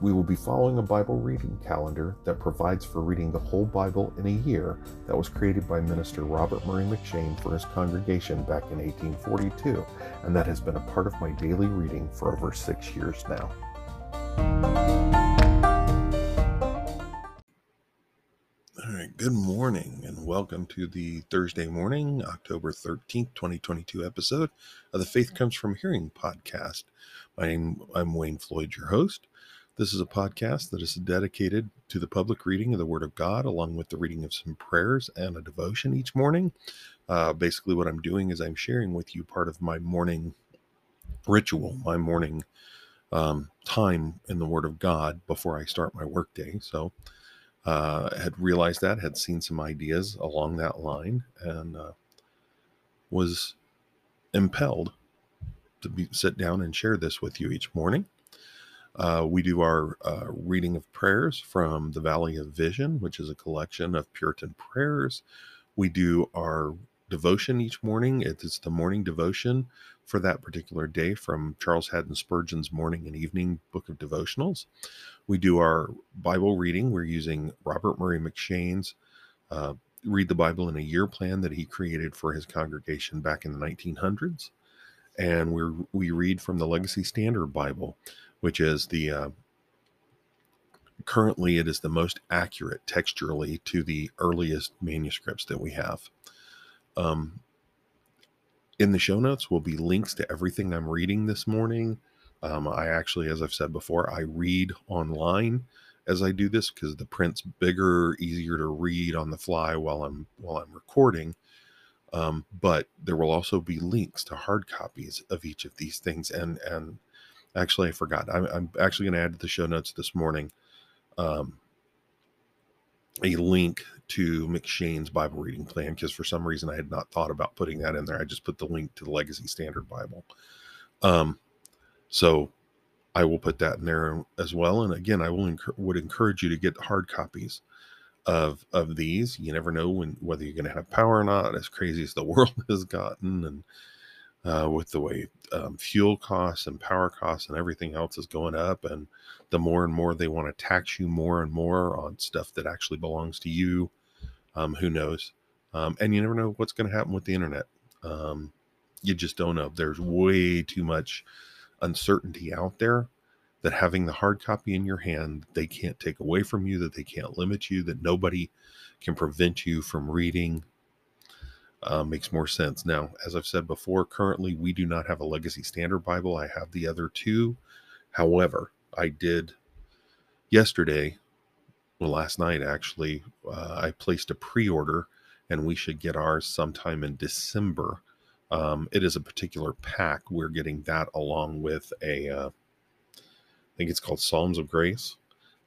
We will be following a Bible reading calendar that provides for reading the whole Bible in a year that was created by Minister Robert Murray M'Cheyne for his congregation back in 1842, and that has been a part of my daily reading for over six years now. All right, good morning and welcome to the Thursday morning, October 13th, 2022 episode of the Faith Comes From Hearing podcast. My name, I'm Wayne Floyd, your host. This is a podcast that is dedicated to the public reading of the Word of God, along with the reading of some prayers and a devotion each morning. Uh, basically, what I'm doing is I'm sharing with you part of my morning ritual, my morning um, time in the Word of God before I start my workday. So, uh, had realized that, had seen some ideas along that line, and uh, was impelled to be, sit down and share this with you each morning. Uh, we do our uh, reading of prayers from the Valley of Vision, which is a collection of Puritan prayers. We do our devotion each morning. It's the morning devotion for that particular day from Charles Haddon Spurgeon's Morning and Evening Book of Devotionals. We do our Bible reading. We're using Robert Murray M'Cheyne's uh, Read the Bible in a Year plan that he created for his congregation back in the 1900s. And we we read from the Legacy Standard Bible which is the uh, currently it is the most accurate texturally to the earliest manuscripts that we have. Um, in the show notes will be links to everything I'm reading this morning. Um, I actually, as I've said before, I read online as I do this because the print's bigger, easier to read on the fly while I'm while I'm recording. Um, but there will also be links to hard copies of each of these things, and and Actually, I forgot. I'm, I'm actually going to add to the show notes this morning um, a link to M'Cheyne's Bible reading plan because for some reason I had not thought about putting that in there. I just put the link to the Legacy Standard Bible. Um, so I will put that in there as well. And again, I will would encourage you to get hard copies of of these. You never know when whether you're going to have power or not. As crazy as the world has gotten, and uh, with the way um, fuel costs and power costs and everything else is going up. And the more and more they want to tax you more and more on stuff that actually belongs to you, um, who knows? Um, and you never know what's going to happen with the internet. Um, you just don't know. There's way too much uncertainty out there that having the hard copy in your hand, they can't take away from you, that they can't limit you, that nobody can prevent you from reading uh, makes more sense. Now, as I've said before, currently we do not have a Legacy Standard Bible. I have the other two. However, I did yesterday, well, last night actually, uh, I placed a pre order and we should get ours sometime in December. Um, it is a particular pack. We're getting that along with a, uh, I think it's called Psalms of Grace.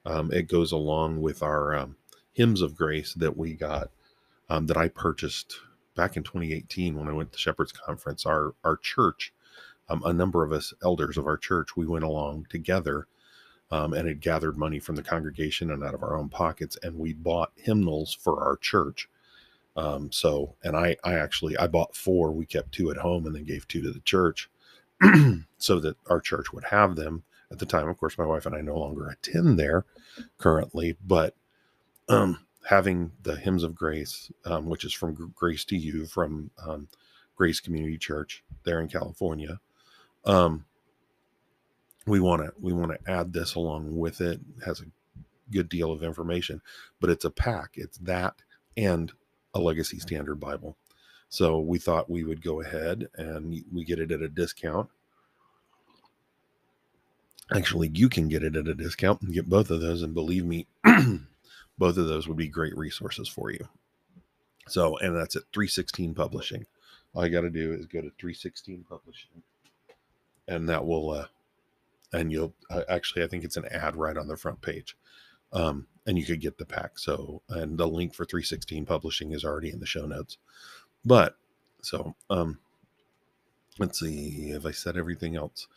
Um, it goes along with our um, hymns of grace that we got um, that I purchased back in 2018 when I went to Shepherds Conference, our our church, um, a number of us elders of our church, we went along together um, and had gathered money from the congregation and out of our own pockets, and we bought hymnals for our church. Um, so, and I I actually I bought four. We kept two at home and then gave two to the church, so that our church would have them. At the time, of course, my wife and I no longer attend there currently, but um, having the hymns of grace, um, which is from Grace to You from um, Grace Community Church there in California. Um, we want to we want to add this along with it. it. Has a good deal of information, but it's a pack. It's that and a Legacy Standard Bible. So we thought we would go ahead and we get it at a discount. Actually, you can get it at a discount and get both of those. And believe me, both of those would be great resources for you. So, and that's at 316 Publishing. All you got to do is go to 316 Publishing, and that will, uh, and you'll uh, actually, I think it's an ad right on the front page. Um, and you could get the pack. So, and the link for 316 Publishing is already in the show notes. But So, um, let's see. Have I said everything else?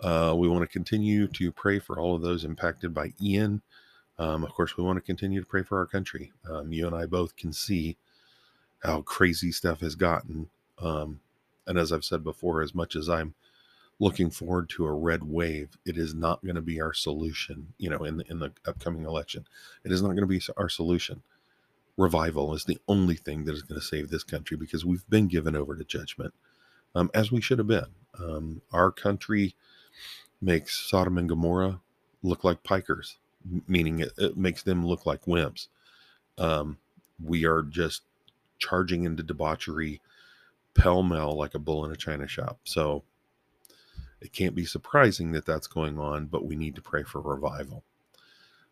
Uh, we want to continue to pray for all of those impacted by Ian. Um, of course, we want to continue to pray for our country. Um, you and I both can see how crazy stuff has gotten. Um, and as I've said before, as much as I'm looking forward to a red wave, it is not going to be our solution. You know, in the, in the upcoming election, it is not going to be our solution. Revival is the only thing that is going to save this country because we've been given over to judgment, um, as we should have been. Um, our country makes Sodom and Gomorrah look like pikers, meaning it, it makes them look like wimps. Um, we are just charging into debauchery pell mell like a bull in a china shop. So it can't be surprising that that's going on, but we need to pray for revival.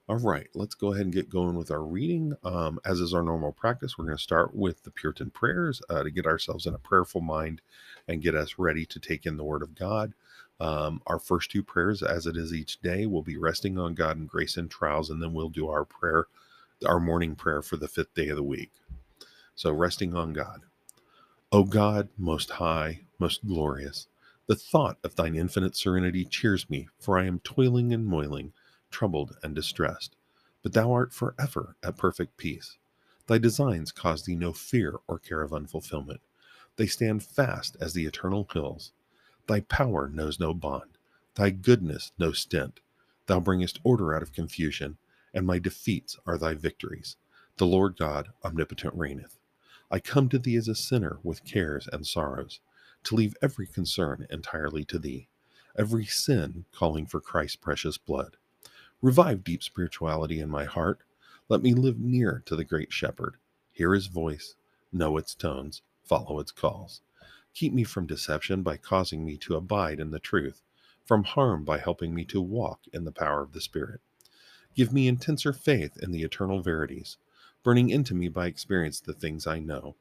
All right, let's go ahead and get going with our reading. Um, as is our normal practice, we're going to start with the Puritan prayers uh, to get ourselves in a prayerful mind and get us ready to take in the Word of God. Um, our first two prayers, as it is each day, will be resting on God and grace and trials, and then we'll do our prayer, our morning prayer for the fifth day of the week. So, resting on God. O God, most high, most glorious, the thought of thine infinite serenity cheers me, for I am toiling and moiling, troubled and distressed. But thou art for ever at perfect peace. Thy designs cause thee no fear or care of unfulfillment. They stand fast as the eternal hills. Thy power knows no bond, thy goodness no stint. Thou bringest order out of confusion, and my defeats are thy victories. The Lord God omnipotent reigneth. I come to thee as a sinner with cares and sorrows, to leave every concern entirely to thee, every sin calling for Christ's precious blood. Revive deep spirituality in my heart. Let me live near to the great shepherd, hear his voice, know its tones, follow its calls. Keep me from deception by causing me to abide in the truth, from harm by helping me to walk in the power of the Spirit. Give me intenser faith in the eternal verities, burning into me by experience the things I know.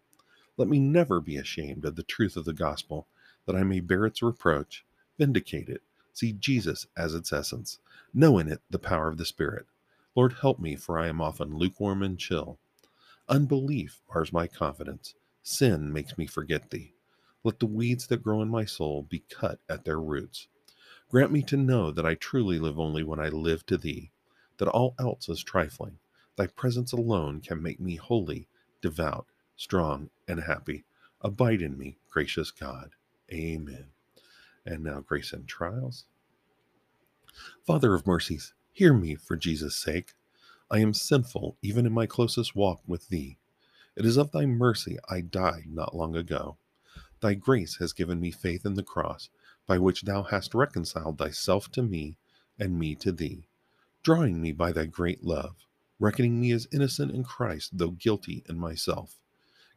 Let me never be ashamed of the truth of the gospel, that I may bear its reproach, vindicate it, see Jesus as its essence, know in it the power of the Spirit. Lord, help me, for I am often lukewarm and chill. Unbelief bars my confidence, sin makes me forget thee. Let the weeds that grow in my soul be cut at their roots. Grant me to know that I truly live only when I live to thee, that all else is trifling Thy presence alone can make me holy, devout, strong, and happy. Abide in me, gracious God. Amen. And now, grace and trials. Father of mercies, hear me for Jesus' sake. I am sinful even in my closest walk with Thee. It is of Thy mercy I died not long ago. Thy grace has given me faith in the cross, by which Thou hast reconciled Thyself to me and me to Thee, drawing me by Thy great love reckoning me as innocent in Christ, though guilty in myself.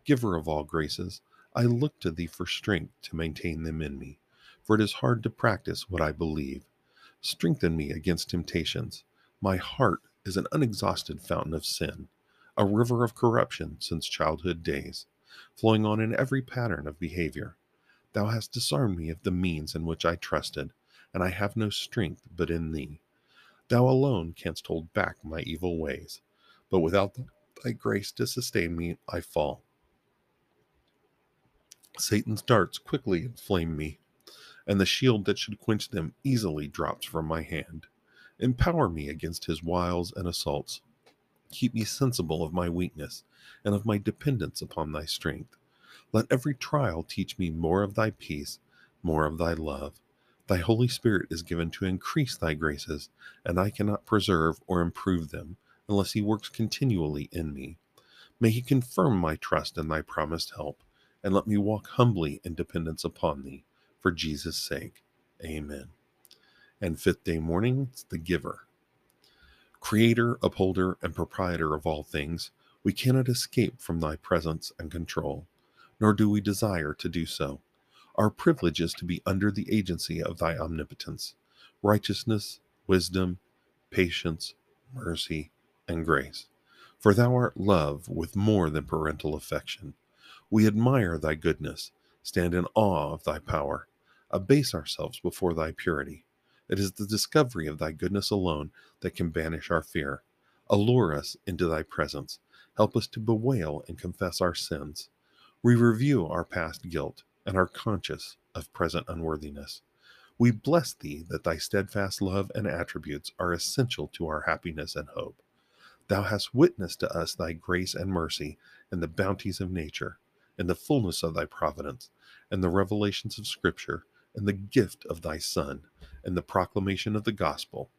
Giver of all graces, I look to thee for strength to maintain them in me, for it is hard to practice what I believe. Strengthen me against temptations. My heart is an unexhausted fountain of sin, a river of corruption since childhood days, flowing on in every pattern of behavior. Thou hast disarmed me of the means in which I trusted, and I have no strength but in thee. Thou alone canst hold back my evil ways, but without thy grace to sustain me, I fall. Satan's darts quickly inflame me, and the shield that should quench them easily drops from my hand. Empower me against his wiles and assaults. Keep me sensible of my weakness and of my dependence upon thy strength. Let every trial teach me more of thy peace, more of thy love, Thy Holy Spirit is given to increase thy graces, and I cannot preserve or improve them unless he works continually in me. May he confirm my trust in thy promised help, and let me walk humbly in dependence upon thee, for Jesus' sake. Amen. And fifth day morning, the giver. Creator, upholder, and proprietor of all things, we cannot escape from thy presence and control, nor do we desire to do so. Our privilege is to be under the agency of thy omnipotence, righteousness, wisdom, patience, mercy, and grace. For thou art love with more than parental affection. We admire thy goodness, stand in awe of thy power, abase ourselves before thy purity. It is the discovery of thy goodness alone that can banish our fear. Allure us into thy presence. Help us to bewail and confess our sins. We review our past guilt and are conscious of present unworthiness. We bless thee that thy steadfast love and attributes are essential to our happiness and hope. Thou hast witnessed to us thy grace and mercy and the bounties of nature, and the fullness of thy providence, and the revelations of Scripture, and the gift of thy Son, and the proclamation of the gospel.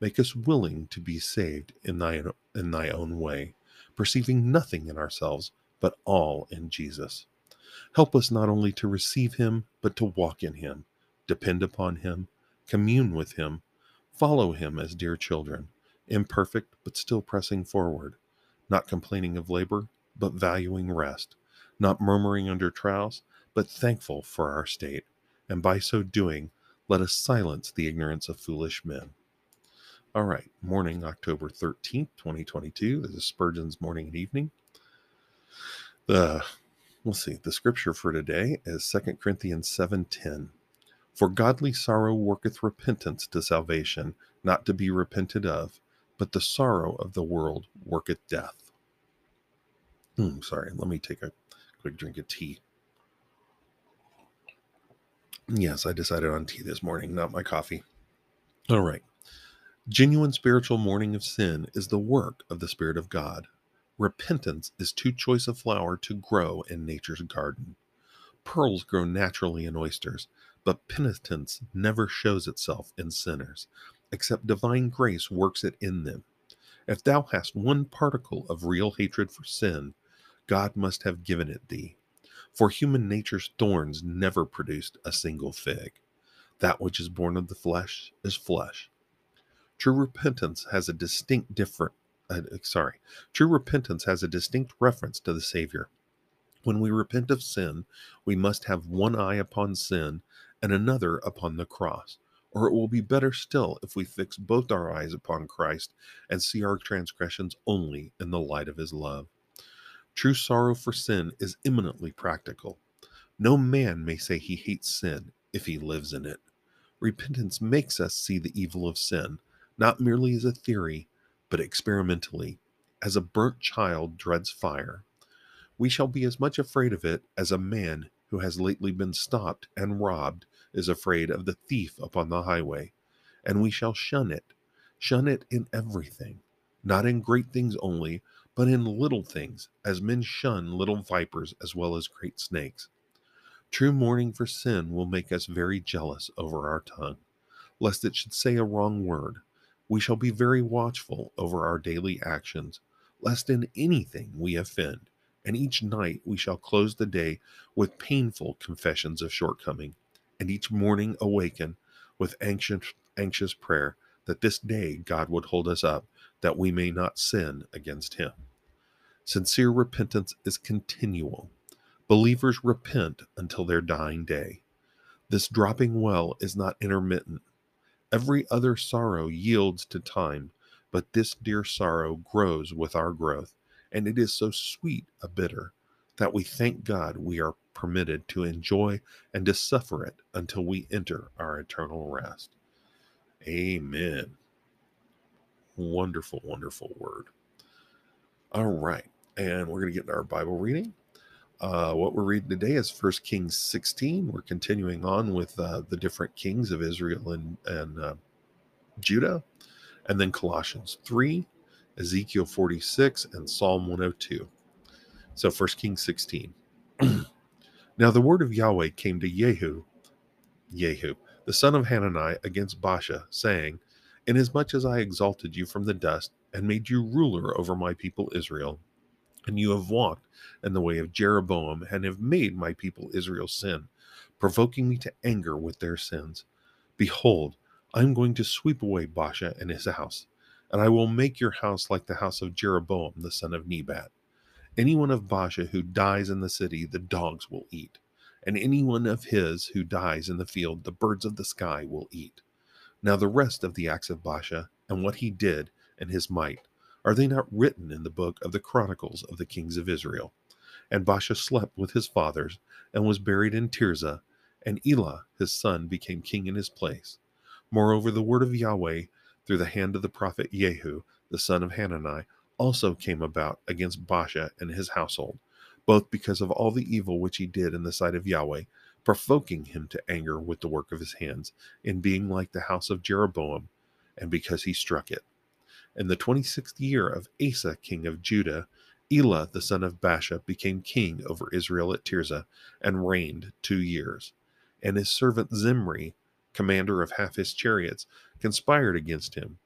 Make us willing to be saved in thy, in thy own way, perceiving nothing in ourselves, but all in Jesus. Help us not only to receive him, but to walk in him depend upon Him, commune with Him, follow Him as dear children, imperfect but still pressing forward, not complaining of labor, but valuing rest, not murmuring under trials, but thankful for our state, and by so doing, let us silence the ignorance of foolish men. All right, morning, October 13th, 2022. This is Spurgeon's morning and evening. The we'll see, the scripture for today is 2 Corinthians 7:10. For godly sorrow worketh repentance to salvation, not to be repented of, but the sorrow of the world worketh death. Hmm, sorry, let me take a quick drink of tea. Yes, I decided on tea this morning, not my coffee. All right. Genuine spiritual mourning of sin is the work of the Spirit of God. Repentance is too choice a flower to grow in nature's garden. Pearls grow naturally in oysters, but penitence never shows itself in sinners, except divine grace works it in them. If thou hast one particle of real hatred for sin, God must have given it thee. For human nature's thorns never produced a single fig. That which is born of the flesh is flesh. True repentance has a distinct different uh, sorry. True repentance has a distinct reference to the Savior. When we repent of sin, we must have one eye upon sin and another upon the cross. Or it will be better still if we fix both our eyes upon Christ and see our transgressions only in the light of his love. True sorrow for sin is eminently practical. No man may say he hates sin if he lives in it. Repentance makes us see the evil of sin, not merely as a theory, but experimentally, as a burnt child dreads fire. We shall be as much afraid of it as a man who has lately been stopped and robbed is afraid of the thief upon the highway, and we shall shun it, shun it in everything, not in great things only, but in little things, as men shun little vipers as well as great snakes. True mourning for sin will make us very jealous over our tongue, lest it should say a wrong word. We shall be very watchful over our daily actions, lest in anything we offend, and each night we shall close the day with painful confessions of shortcoming and each morning awaken with anxious, anxious prayer that this day God would hold us up, that we may not sin against Him. Sincere repentance is continual. Believers repent until their dying day. This dropping well is not intermittent. Every other sorrow yields to time, but this dear sorrow grows with our growth, and it is so sweet a bitter that we thank God we are permitted to enjoy and to suffer it until we enter our eternal rest. Amen. Wonderful, wonderful word. All right. And we're going to get into our Bible reading. Uh, what we're reading today is First Kings 16. We're continuing on with uh, the different kings of Israel and, and uh, Judah. And then Colossians 3, Ezekiel 46, and Psalm 102. So First Kings 16. now the word of Yahweh came to Jehu, Jehu, the son of Hanani, against Baasha, saying, Inasmuch as I exalted you from the dust, and made you ruler over my people Israel, and you have walked in the way of Jeroboam, and have made my people Israel sin, provoking me to anger with their sins. Behold, I am going to sweep away Baasha and his house, and I will make your house like the house of Jeroboam the son of Nebat. Anyone of Baasha who dies in the city, the dogs will eat. And anyone of his who dies in the field, the birds of the sky will eat. Now the rest of the acts of Baasha, and what he did, and his might, are they not written in the book of the chronicles of the kings of Israel? And Baasha slept with his fathers, and was buried in Tirzah, and Elah his son became king in his place. Moreover, the word of Yahweh through the hand of the prophet Jehu, the son of Hanani, also came about against Baasha and his household, both because of all the evil which he did in the sight of Yahweh, provoking him to anger with the work of his hands, in being like the house of Jeroboam, and because he struck it. In the twenty sixth year of Asa king of Judah, Elah the son of Baasha became king over Israel at Tirzah, and reigned two years. And his servant Zimri, commander of half his chariots, conspired against him.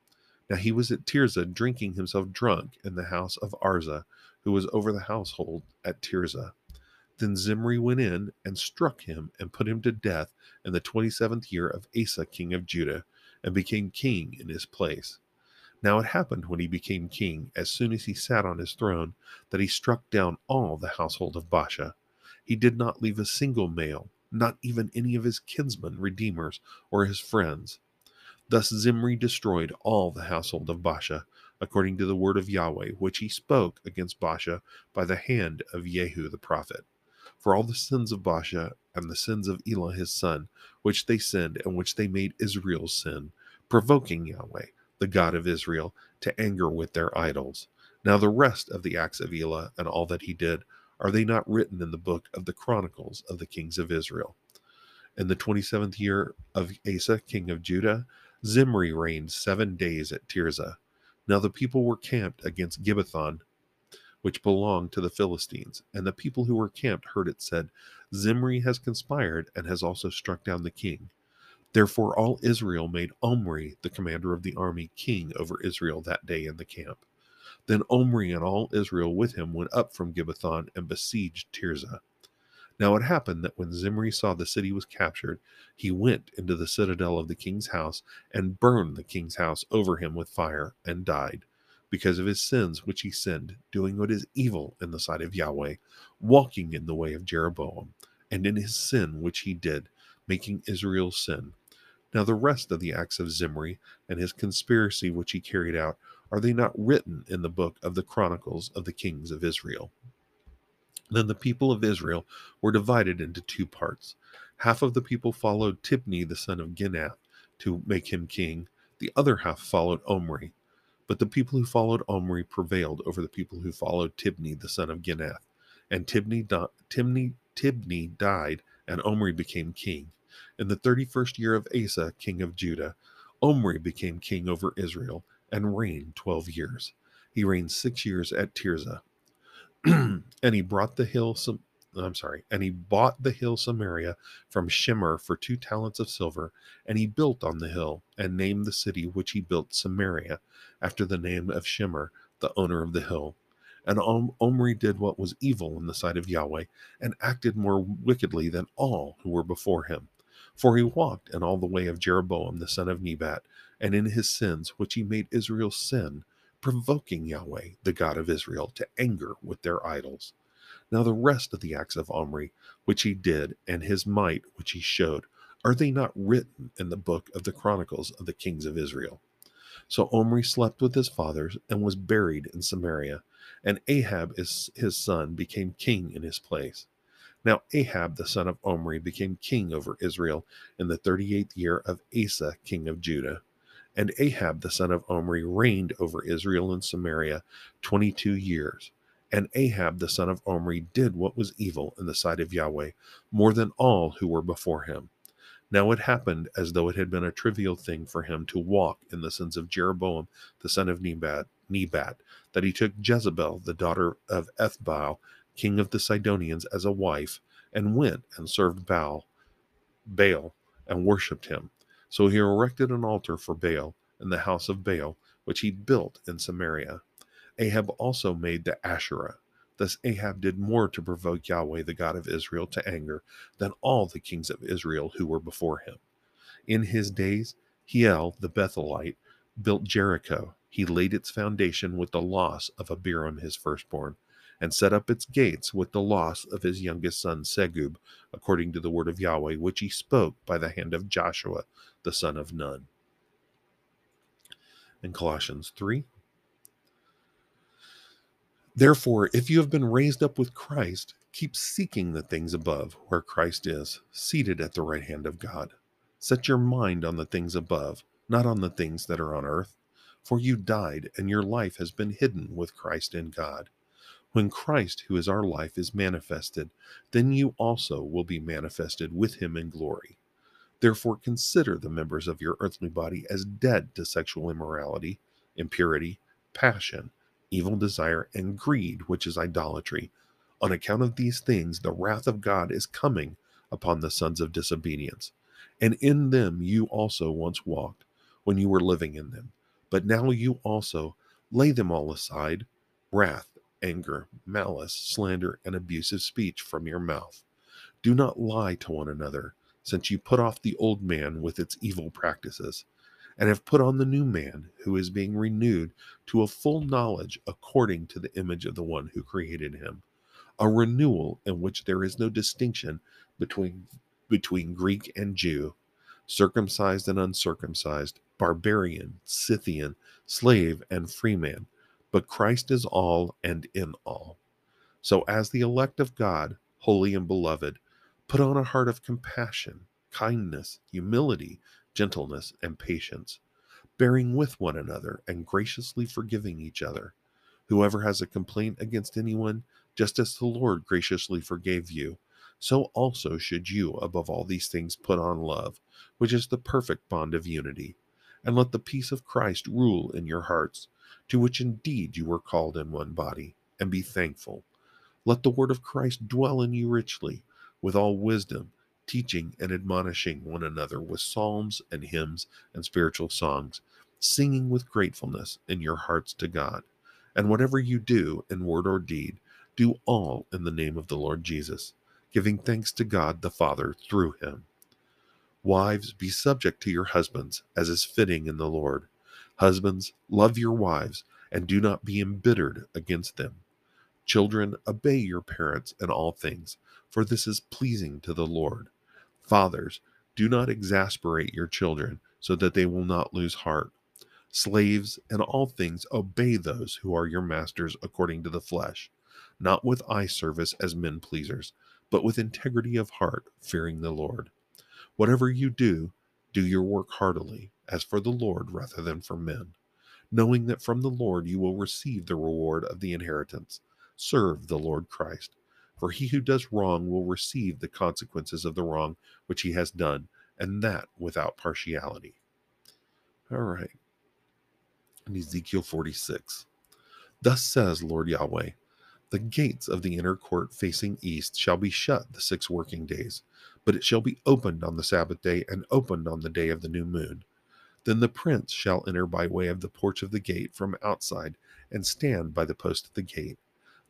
Now he was at Tirzah drinking himself drunk in the house of Arza, who was over the household at Tirzah. Then Zimri went in and struck him and put him to death in the twenty seventh year of Asa king of Judah, and became king in his place. Now it happened when he became king, as soon as he sat on his throne, that he struck down all the household of Baasha. He did not leave a single male, not even any of his kinsmen, redeemers, or his friends. Thus Zimri destroyed all the household of Baasha, according to the word of Yahweh, which he spoke against Baasha by the hand of Jehu the prophet. For all the sins of Baasha and the sins of Elah his son, which they sinned and which they made Israel sin, provoking Yahweh, the God of Israel, to anger with their idols. Now the rest of the acts of Elah and all that he did, are they not written in the book of the Chronicles of the kings of Israel? In the twenty seventh year of Asa, king of Judah, Zimri reigned seven days at Tirzah. Now the people were camped against Gibbethon, which belonged to the Philistines. And the people who were camped heard it said, Zimri has conspired and has also struck down the king. Therefore all Israel made Omri, the commander of the army, king over Israel that day in the camp. Then Omri and all Israel with him went up from Gibbethon and besieged Tirzah. Now it happened that when Zimri saw the city was captured, he went into the citadel of the king's house and burned the king's house over him with fire and died, because of his sins which he sinned, doing what is evil in the sight of Yahweh, walking in the way of Jeroboam, and in his sin which he did, making Israel sin. Now the rest of the acts of Zimri and his conspiracy which he carried out, are they not written in the book of the Chronicles of the kings of Israel? Then the people of Israel were divided into two parts. Half of the people followed Tibni the son of Ginath to make him king, the other half followed Omri. But the people who followed Omri prevailed over the people who followed Tibni the son of Ginath. And Tibni, Tibni, Tibni died, and Omri became king. In the thirty first year of Asa, king of Judah, Omri became king over Israel, and reigned twelve years. He reigned six years at Tirzah. and he brought the hill some I'm sorry, and he bought the hill Samaria from Shemer for two talents of silver, and he built on the hill, and named the city which he built Samaria, after the name of Shemer, the owner of the hill. And Omri did what was evil in the sight of Yahweh, and acted more wickedly than all who were before him. For he walked in all the way of Jeroboam the son of Nebat, and in his sins which he made Israel sin, provoking Yahweh, the God of Israel, to anger with their idols. Now, the rest of the acts of Omri, which he did, and his might, which he showed, are they not written in the book of the Chronicles of the kings of Israel? So Omri slept with his fathers and was buried in Samaria, and Ahab, his son, became king in his place. Now Ahab, the son of Omri, became king over Israel in the thirty eighth year of Asa, king of Judah. And Ahab the son of Omri reigned over Israel and Samaria twenty two years. And Ahab the son of Omri did what was evil in the sight of Yahweh, more than all who were before him. Now it happened as though it had been a trivial thing for him to walk in the sins of Jeroboam the son of Nebat, Nebat, that he took Jezebel, the daughter of Ethbaal, king of the Sidonians, as a wife, and went and served Baal, Baal, and worshipped him. So he erected an altar for Baal in the house of Baal, which he built in Samaria. Ahab also made the Asherah. Thus Ahab did more to provoke Yahweh, the God of Israel, to anger than all the kings of Israel who were before him. In his days, Hiel the Bethelite built Jericho. He laid its foundation with the loss of Abiram his firstborn, and set up its gates with the loss of his youngest son Segub, according to the word of Yahweh, which he spoke by the hand of Joshua, the son of Nun. In Colossians 3. Therefore, if you have been raised up with Christ, keep seeking the things above, where Christ is, seated at the right hand of God. Set your mind on the things above, not on the things that are on earth. For you died, and your life has been hidden with Christ in God. When Christ, who is our life, is manifested, then you also will be manifested with him in glory. Therefore, consider the members of your earthly body as dead to sexual immorality, impurity, passion, evil desire, and greed, which is idolatry. On account of these things, the wrath of God is coming upon the sons of disobedience. And in them you also once walked when you were living in them. But now you also lay them all aside wrath, anger, malice, slander, and abusive speech from your mouth. Do not lie to one another, since you put off the old man with its evil practices, and have put on the new man, who is being renewed to a full knowledge according to the image of the one who created him. A renewal in which there is no distinction between, between Greek and Jew, circumcised and uncircumcised, barbarian, Scythian, slave, and freeman but Christ is all and in all. So, as the elect of God, holy and beloved, put on a heart of compassion, kindness, humility, gentleness, and patience, bearing with one another and graciously forgiving each other. Whoever has a complaint against anyone, just as the Lord graciously forgave you, so also should you, above all these things, put on love, which is the perfect bond of unity. And let the peace of Christ rule in your hearts to which indeed you were called in one body, and be thankful. Let the word of Christ dwell in you richly, with all wisdom, teaching and admonishing one another with psalms and hymns and spiritual songs, singing with gratefulness in your hearts to God. And whatever you do in word or deed, do all in the name of the Lord Jesus, giving thanks to God the Father through him. Wives, be subject to your husbands, as is fitting in the Lord. Husbands, love your wives and do not be embittered against them. Children, obey your parents in all things, for this is pleasing to the Lord. Fathers, do not exasperate your children so that they will not lose heart. Slaves, in all things, obey those who are your masters according to the flesh, not with eye service as men pleasers, but with integrity of heart, fearing the Lord. Whatever you do, do your work heartily as for the Lord rather than for men, knowing that from the Lord you will receive the reward of the inheritance. Serve the Lord Christ. For he who does wrong will receive the consequences of the wrong which he has done, and that without partiality. All right. In Ezekiel 46. Thus says Lord Yahweh The gates of the inner court facing east shall be shut the six working days, but it shall be opened on the Sabbath day and opened on the day of the new moon. Then the prince shall enter by way of the porch of the gate from outside, and stand by the post of the gate.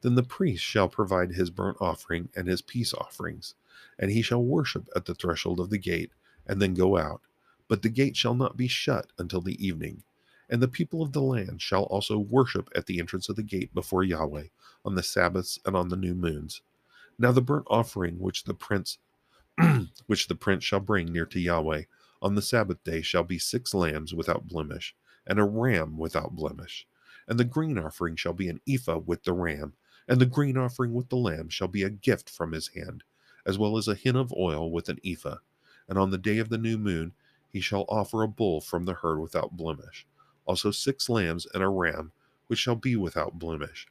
Then the priest shall provide his burnt offering and his peace offerings, and he shall worship at the threshold of the gate, and then go out. But the gate shall not be shut until the evening. And the people of the land shall also worship at the entrance of the gate before Yahweh on the Sabbaths and on the new moons. Now the burnt offering which the prince which the prince shall bring near to Yahweh on the Sabbath day shall be six lambs without blemish, and a ram without blemish. And the grain offering shall be an ephah with the ram, and the grain offering with the lamb shall be a gift from his hand, as well as a hin of oil with an ephah. And on the day of the new moon he shall offer a bull from the herd without blemish, also six lambs and a ram, which shall be without blemish.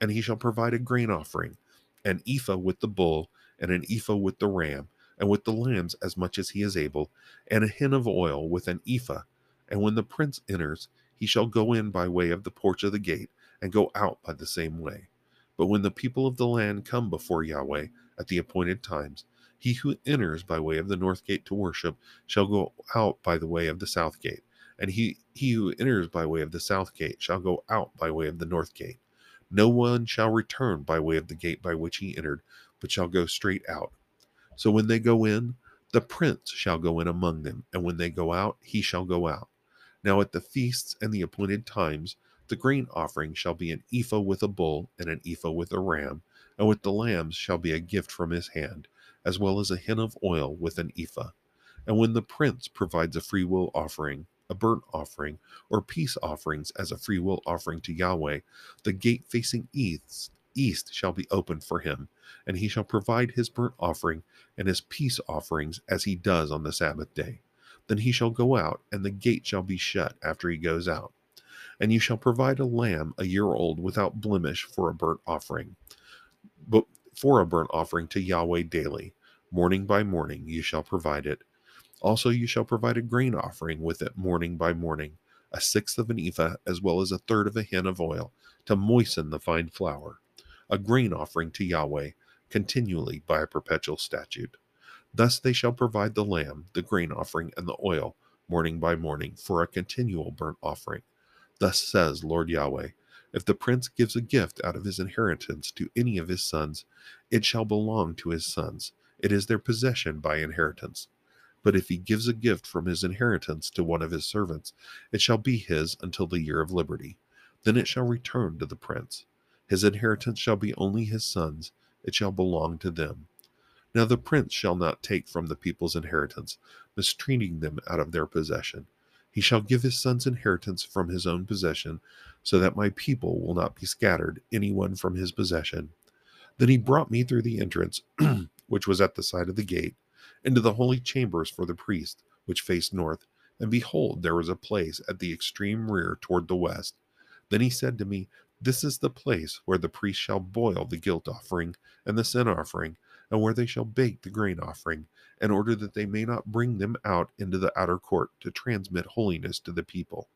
And he shall provide a grain offering, an ephah with the bull, and an ephah with the ram, and with the lambs as much as he is able, and a hin of oil with an ephah. And when the prince enters, he shall go in by way of the porch of the gate, and go out by the same way. But when the people of the land come before Yahweh at the appointed times, he who enters by way of the north gate to worship shall go out by the way of the south gate, and he, he who enters by way of the south gate shall go out by way of the north gate. No one shall return by way of the gate by which he entered, but shall go straight out. So when they go in, the prince shall go in among them, and when they go out, he shall go out. Now at the feasts and the appointed times, the grain offering shall be an ephah with a bull, and an ephah with a ram, and with the lambs shall be a gift from his hand, as well as a hin of oil with an ephah. And when the prince provides a freewill offering, a burnt offering, or peace offerings as a freewill offering to Yahweh, the gate facing east east shall be opened for him, and he shall provide his burnt offering and his peace offerings as he does on the Sabbath day. Then he shall go out, and the gate shall be shut after he goes out. And you shall provide a lamb a year old without blemish for a burnt offering. But for a burnt offering to Yahweh daily, morning by morning you shall provide it. Also you shall provide a grain offering with it morning by morning, a sixth of an ephah, as well as a third of a hin of oil, to moisten the fine flour, a grain offering to Yahweh, continually by a perpetual statute. Thus they shall provide the lamb, the grain offering, and the oil, morning by morning, for a continual burnt offering. Thus says Lord Yahweh If the prince gives a gift out of his inheritance to any of his sons, it shall belong to his sons. It is their possession by inheritance. But if he gives a gift from his inheritance to one of his servants, it shall be his until the year of liberty. Then it shall return to the prince. His inheritance shall be only his sons, it shall belong to them. Now the prince shall not take from the people's inheritance, mistreating them out of their possession. He shall give his son's inheritance from his own possession, so that my people will not be scattered, any one from his possession. Then he brought me through the entrance, which was at the side of the gate, into the holy chambers for the priest, which faced north. And behold, there was a place at the extreme rear toward the west. Then he said to me, This is the place where the priest shall boil the guilt offering and the sin offering, and where they shall bake the grain offering, in order that they may not bring them out into the outer court to transmit holiness to the people.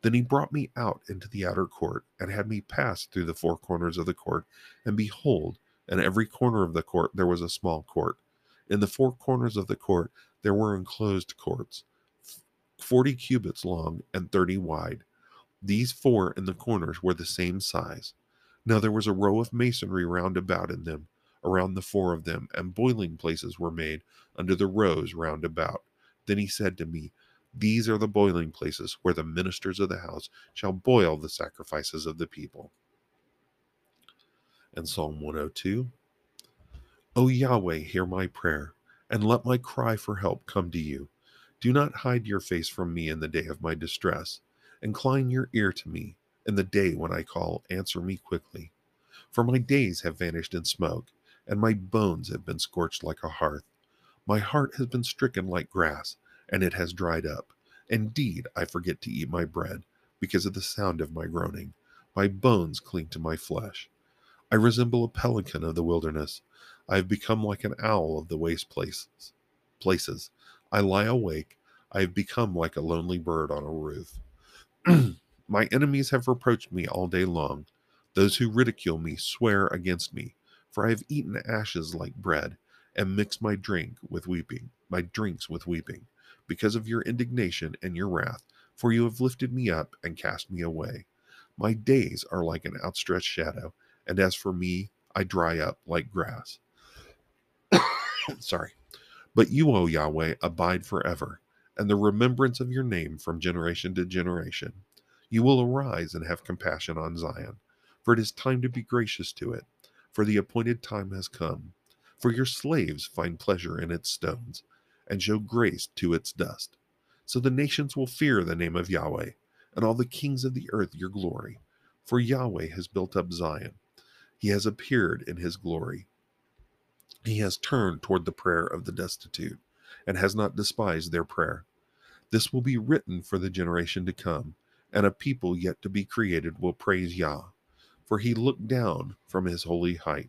Then he brought me out into the outer court, and had me pass through the four corners of the court. And behold, in every corner of the court there was a small court. In the four corners of the court there were enclosed courts, forty cubits long and thirty wide. These four in the corners were the same size. Now there was a row of masonry round about in them, around the four of them, and boiling places were made under the rows round about. Then he said to me, These are the boiling places where the ministers of the house shall boil the sacrifices of the people. And Psalm 102 O Yahweh, hear my prayer, and let my cry for help come to you. Do not hide your face from me in the day of my distress. Incline your ear to me. In the day when I call, answer me quickly. For my days have vanished in smoke, and my bones have been scorched like a hearth. My heart has been stricken like grass, and it has dried up. Indeed, I forget to eat my bread, because of the sound of my groaning. My bones cling to my flesh. I resemble a pelican of the wilderness. I have become like an owl of the waste places. Places. I lie awake. I have become like a lonely bird on a roof. my enemies have reproached me all day long. Those who ridicule me swear against me for I have eaten ashes like bread, and mixed my drink with weeping, my drinks with weeping, because of your indignation and your wrath, for you have lifted me up and cast me away. My days are like an outstretched shadow, and as for me, I dry up like grass. Sorry. But you, O Yahweh, abide forever, and the remembrance of your name from generation to generation. You will arise and have compassion on Zion, for it is time to be gracious to it for the appointed time has come. For your slaves find pleasure in its stones, and show grace to its dust. So the nations will fear the name of Yahweh, and all the kings of the earth your glory. For Yahweh has built up Zion, he has appeared in his glory. He has turned toward the prayer of the destitute, and has not despised their prayer. This will be written for the generation to come, and a people yet to be created will praise Yah for he looked down from his holy height.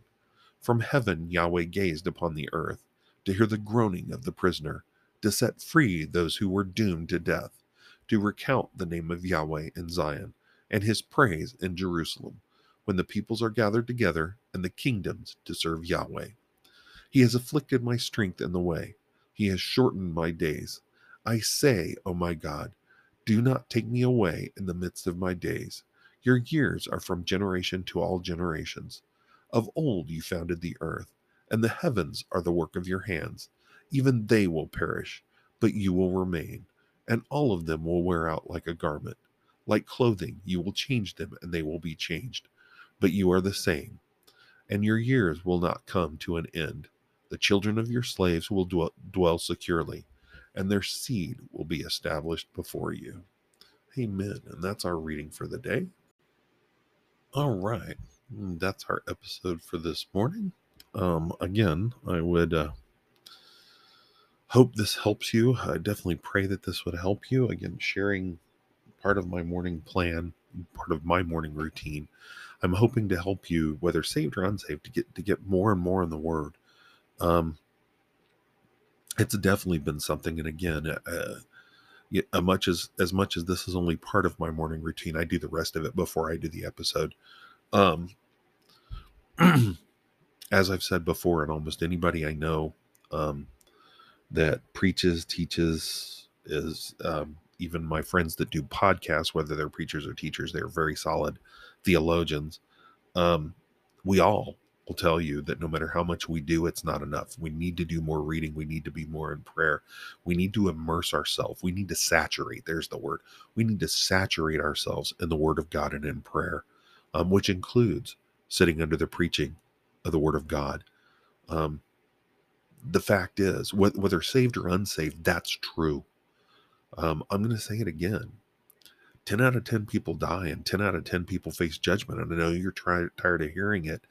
From heaven Yahweh gazed upon the earth to hear the groaning of the prisoner, to set free those who were doomed to death, to recount the name of Yahweh in Zion and his praise in Jerusalem, when the peoples are gathered together and the kingdoms to serve Yahweh. He has afflicted my strength in the way, he has shortened my days. I say, O my God, do not take me away in the midst of my days. Your years are from generation to all generations. Of old you founded the earth, and the heavens are the work of your hands. Even they will perish, but you will remain, and all of them will wear out like a garment. Like clothing, you will change them, and they will be changed. But you are the same, and your years will not come to an end. The children of your slaves will dwell securely, and their seed will be established before you. Amen. And that's our reading for the day. All right. Mm, that's our episode for this morning. Um, again, I would uh, hope this helps you. I definitely pray that this would help you. Again, sharing part of my morning plan, part of my morning routine. I'm hoping to help you, whether saved or unsaved, to get to get more and more in the Word. Um, it's definitely been something, and again, uh, as much as as much as this is only part of my morning routine, I do the rest of it before I do the episode. Um, as I've said before, and almost anybody I know um, that preaches, teaches, is um, even my friends that do podcasts, whether they're preachers or teachers, they're very solid theologians. Um, we all will tell you that no matter how much we do, it's not enough. We need to do more reading. We need to be more in prayer. We need to immerse ourselves. We need to saturate. There's the word. We need to saturate ourselves in the Word of God and in prayer, um, which includes sitting under the preaching of the Word of God. Um, the fact is, whether saved or unsaved, that's true. Um, I'm going to say it again. 10 out of 10 people die and 10 out of 10 people face judgment. And I know you're try- tired of hearing it,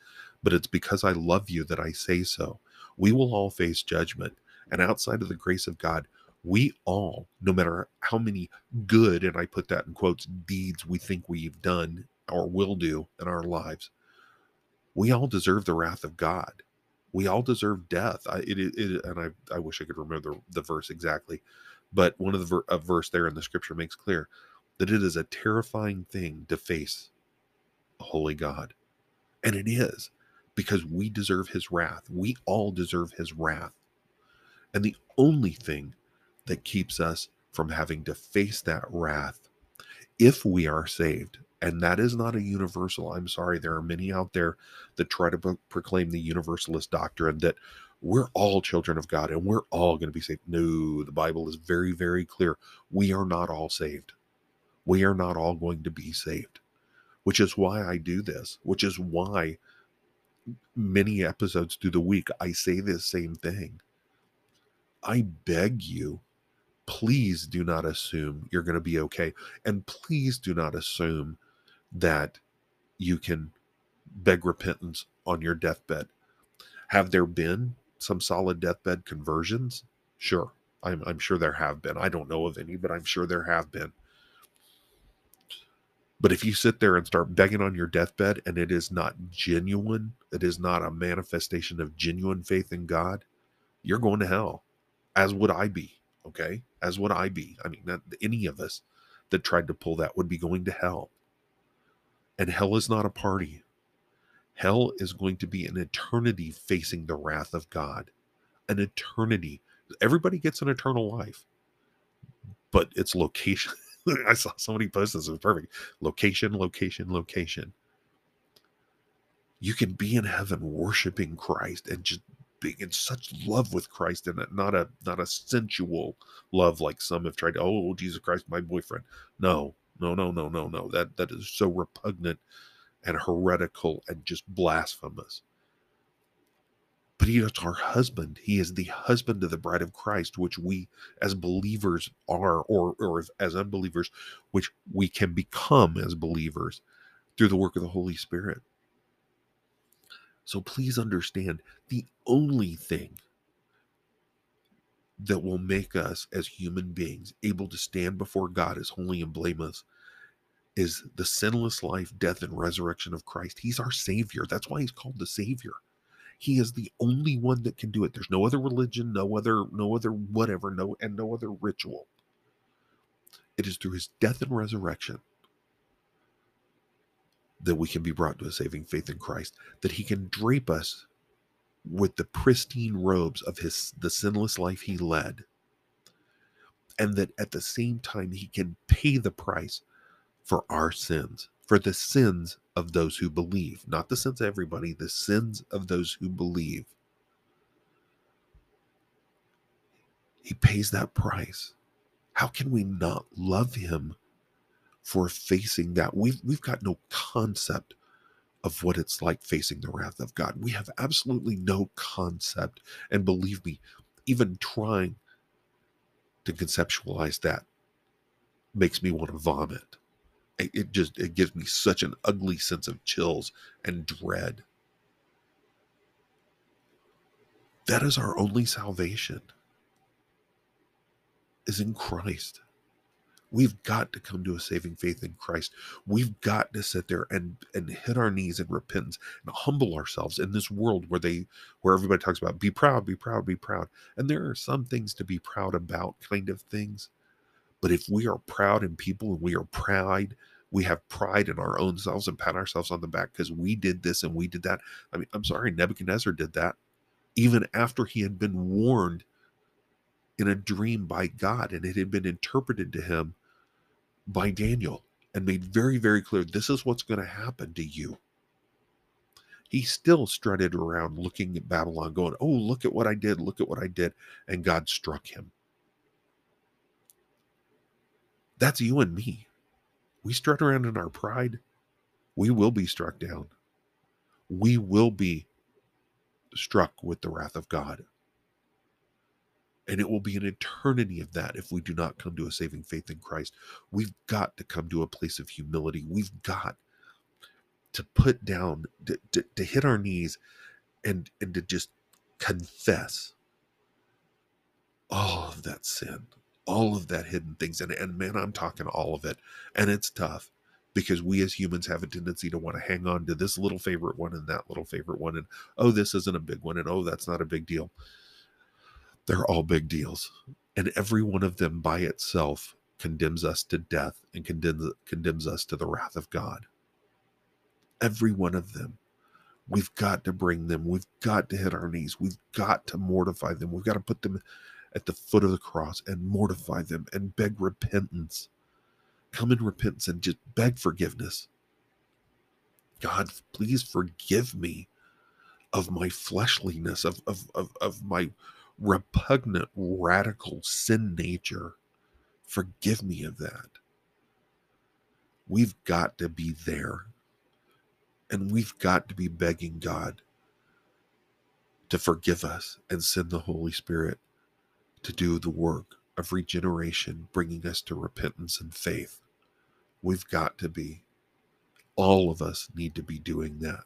but it's because I love you that I say so. We will all face judgment. And outside of the grace of God, we all, no matter how many good, and I put that in quotes, deeds we think we've done or will do in our lives, we all deserve the wrath of God. We all deserve death. I, it, it, and I, I wish I could remember the, the verse exactly, but one of the ver- a verse there in the scripture makes clear that it is a terrifying thing to face a holy God. And it is because we deserve his wrath. We all deserve his wrath. And the only thing that keeps us from having to face that wrath, if we are saved, and that is not a universal. I'm sorry, there are many out there that try to proclaim the universalist doctrine that we're all children of God and we're all going to be saved. No, the Bible is very, very clear. We are not all saved. We are not all going to be saved, which is why I do this, which is why many episodes through the week I say this same thing. I beg you please do not assume you're going to be okay. And please do not assume that you can beg repentance on your deathbed. Have there been some solid deathbed conversions? Sure. I'm, I'm sure there have been. I don't know of any, but I'm sure there have been. But if you sit there and start begging on your deathbed and it is not genuine, it is not a manifestation of genuine faith in God, you're going to hell, as would I be. Okay. As would I be. I mean, not any of us that tried to pull that would be going to hell. And hell is not a party. Hell is going to be an eternity facing the wrath of God. An eternity. Everybody gets an eternal life, but it's location. I saw somebody post this. It was perfect. Location, location, location. You can be in heaven worshiping Christ and just being in such love with Christ and not a not a sensual love like some have tried to, oh Jesus Christ, my boyfriend. No, no, no, no, no, no. That that is so repugnant and heretical and just blasphemous. But he is our husband. He is the husband of the bride of Christ, which we as believers are, or, or as unbelievers, which we can become as believers through the work of the Holy Spirit. So please understand the only thing that will make us as human beings able to stand before God as holy and blameless is the sinless life, death, and resurrection of Christ. He's our Savior. That's why he's called the Savior. He is the only one that can do it. There's no other religion, no other, no other whatever, no, and no other ritual. It is through his death and resurrection that we can be brought to a saving faith in Christ, that he can drape us with the pristine robes of his the sinless life he led. And that at the same time he can pay the price for our sins, for the sins of those who believe, not the sins of everybody, the sins of those who believe. He pays that price. How can we not love him for facing that? We've, we've got no concept of what it's like facing the wrath of God. We have absolutely no concept. And believe me, even trying to conceptualize that makes me want to vomit it just it gives me such an ugly sense of chills and dread that is our only salvation is in christ We've got to come to a saving faith in Christ. We've got to sit there and and hit our knees in repentance and humble ourselves in this world where they where everybody talks about be proud, be proud, be proud. And there are some things to be proud about, kind of things. But if we are proud in people and we are pride, we have pride in our own selves and pat ourselves on the back because we did this and we did that. I mean, I'm sorry, Nebuchadnezzar did that even after he had been warned in a dream by God and it had been interpreted to him by Daniel and made very, very clear this is what's going to happen to you. He still strutted around looking at Babylon, going, Oh, look at what I did, look at what I did. And God struck him. That's you and me. We strut around in our pride, we will be struck down. We will be struck with the wrath of God. And it will be an eternity of that if we do not come to a saving faith in Christ. We've got to come to a place of humility. We've got to put down, to, to, to hit our knees and, and to just confess all of that sin, all of that hidden things. And, and man, I'm talking all of it. And it's tough because we as humans have a tendency to want to hang on to this little favorite one and that little favorite one. And oh, this isn't a big one. And oh, that's not a big deal. They're all big deals. And every one of them by itself condemns us to death and condemns, condemns us to the wrath of God. Every one of them. We've got to bring them. We've got to hit our knees. We've got to mortify them. We've got to put them at the foot of the cross and mortify them and beg repentance. Come in repentance and just beg forgiveness. God, please forgive me of my fleshliness, of, of, of, of my repugnant, radical sin nature. Forgive me of that. We've got to be there. And we've got to be begging God to forgive us and send the Holy Spirit to do the work of regeneration, bringing us to repentance and faith. We've got to be. All of us need to be doing that.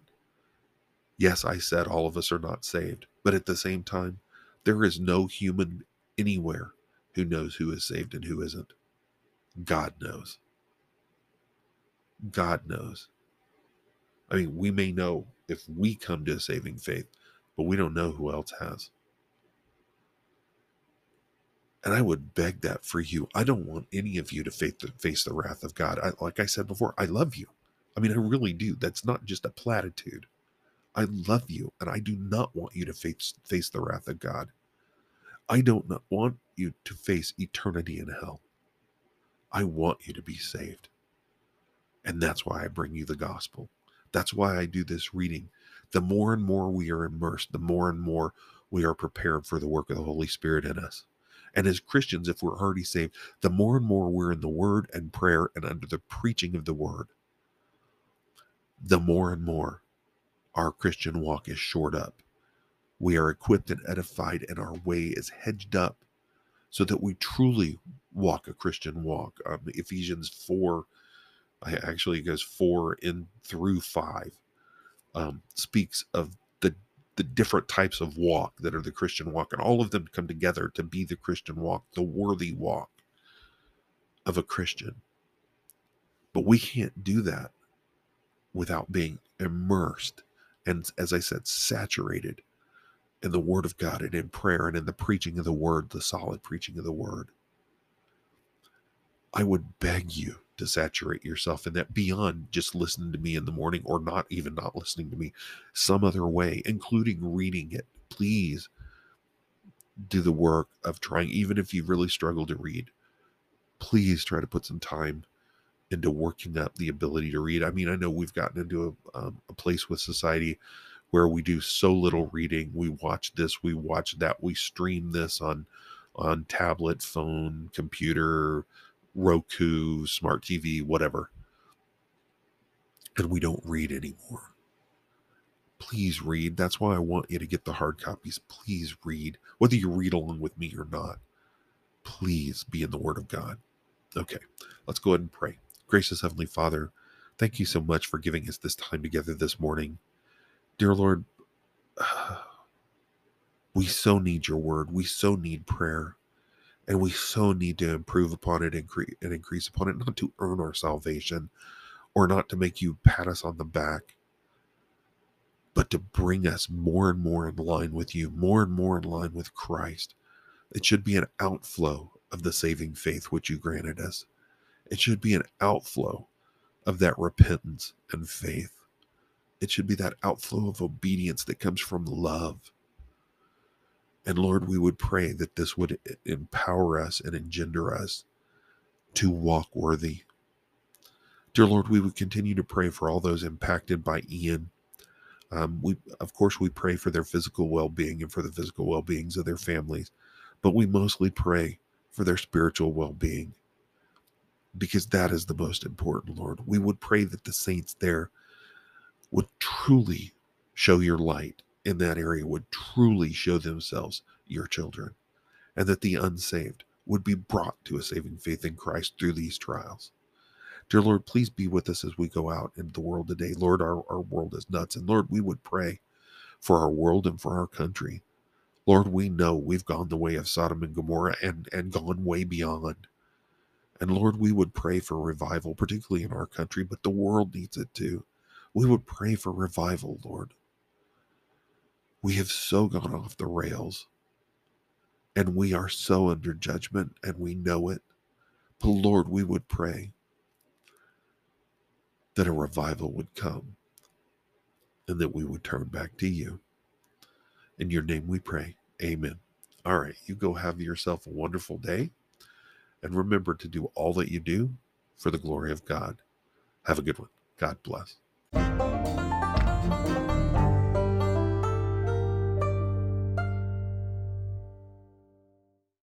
Yes, I said all of us are not saved, but at the same time, there is no human anywhere who knows who is saved and who isn't. God knows. God knows. I mean, we may know if we come to a saving faith, but we don't know who else has. And I would beg that for you. I don't want any of you to face the, wrath of God. I, like I said before, I love you. I mean, I really do. That's not just a platitude. I love you, and I do not want you to face, face the wrath of God. I don't want you to face eternity in hell. I want you to be saved. And that's why I bring you the gospel. That's why I do this reading. The more and more we are immersed, the more and more we are prepared for the work of the Holy Spirit in us. And as Christians, if we're already saved, the more and more we're in the Word and prayer and under the preaching of the Word, the more and more our Christian walk is shored up. We are equipped and edified, and our way is hedged up so that we truly walk a Christian walk. Um, Ephesians 4, actually, goes 4 in through 5, um, speaks of the, the different types of walk that are the Christian walk, and all of them come together to be the Christian walk, the worthy walk of a Christian. But we can't do that without being immersed and as I said, saturated in the Word of God and in prayer and in the preaching of the Word, the solid preaching of the Word. I would beg you to saturate yourself in that beyond just listening to me in the morning or not even not listening to me some other way, including reading it. Please do the work of trying, even if you really struggle to read, please try to put some time into working up the ability to read. I mean, I know we've gotten into a, um, a place with society where we do so little reading. We watch this, we watch that, we stream this on on tablet, phone, computer, Roku, smart TV, whatever. And we don't read anymore. Please read. That's why I want you to get the hard copies. Please read. Whether you read along with me or not, please be in the Word of God. Okay, let's go ahead and pray. Gracious Heavenly Father, thank you so much for giving us this time together this morning. Dear Lord, we so need your word. We so need prayer. And we so need to improve upon it and increase upon it, not to earn our salvation or not to make you pat us on the back, but to bring us more and more in line with you, more and more in line with Christ. It should be an outflow of the saving faith which you granted us. It should be an outflow of that repentance and faith. It should be that outflow of obedience that comes from love. And Lord, we would pray that this would empower us and engender us to walk worthy. Dear Lord, we would continue to pray for all those impacted by Ian. Um, we, of course, we pray for their physical well-being and for the physical well-beings of their families, but we mostly pray for their spiritual well-being because that is the most important, Lord. We would pray that the saints there would truly show your light in that area, would truly show themselves your children, and that the unsaved would be brought to a saving faith in Christ through these trials. Dear Lord, please be with us as we go out into the world today. Lord, our, our world is nuts. And Lord, we would pray for our world and for our country. Lord, we know we've gone the way of Sodom and Gomorrah and, and gone way beyond. And Lord, we would pray for revival, particularly in our country, but the world needs it too. We would pray for revival, Lord. We have so gone off the rails, and we are so under judgment, and we know it. But Lord, we would pray that a revival would come and that we would turn back to you. In your name we pray. Amen. All right, you go have yourself a wonderful day. And remember to do all that you do for the glory of God. Have a good one. God bless.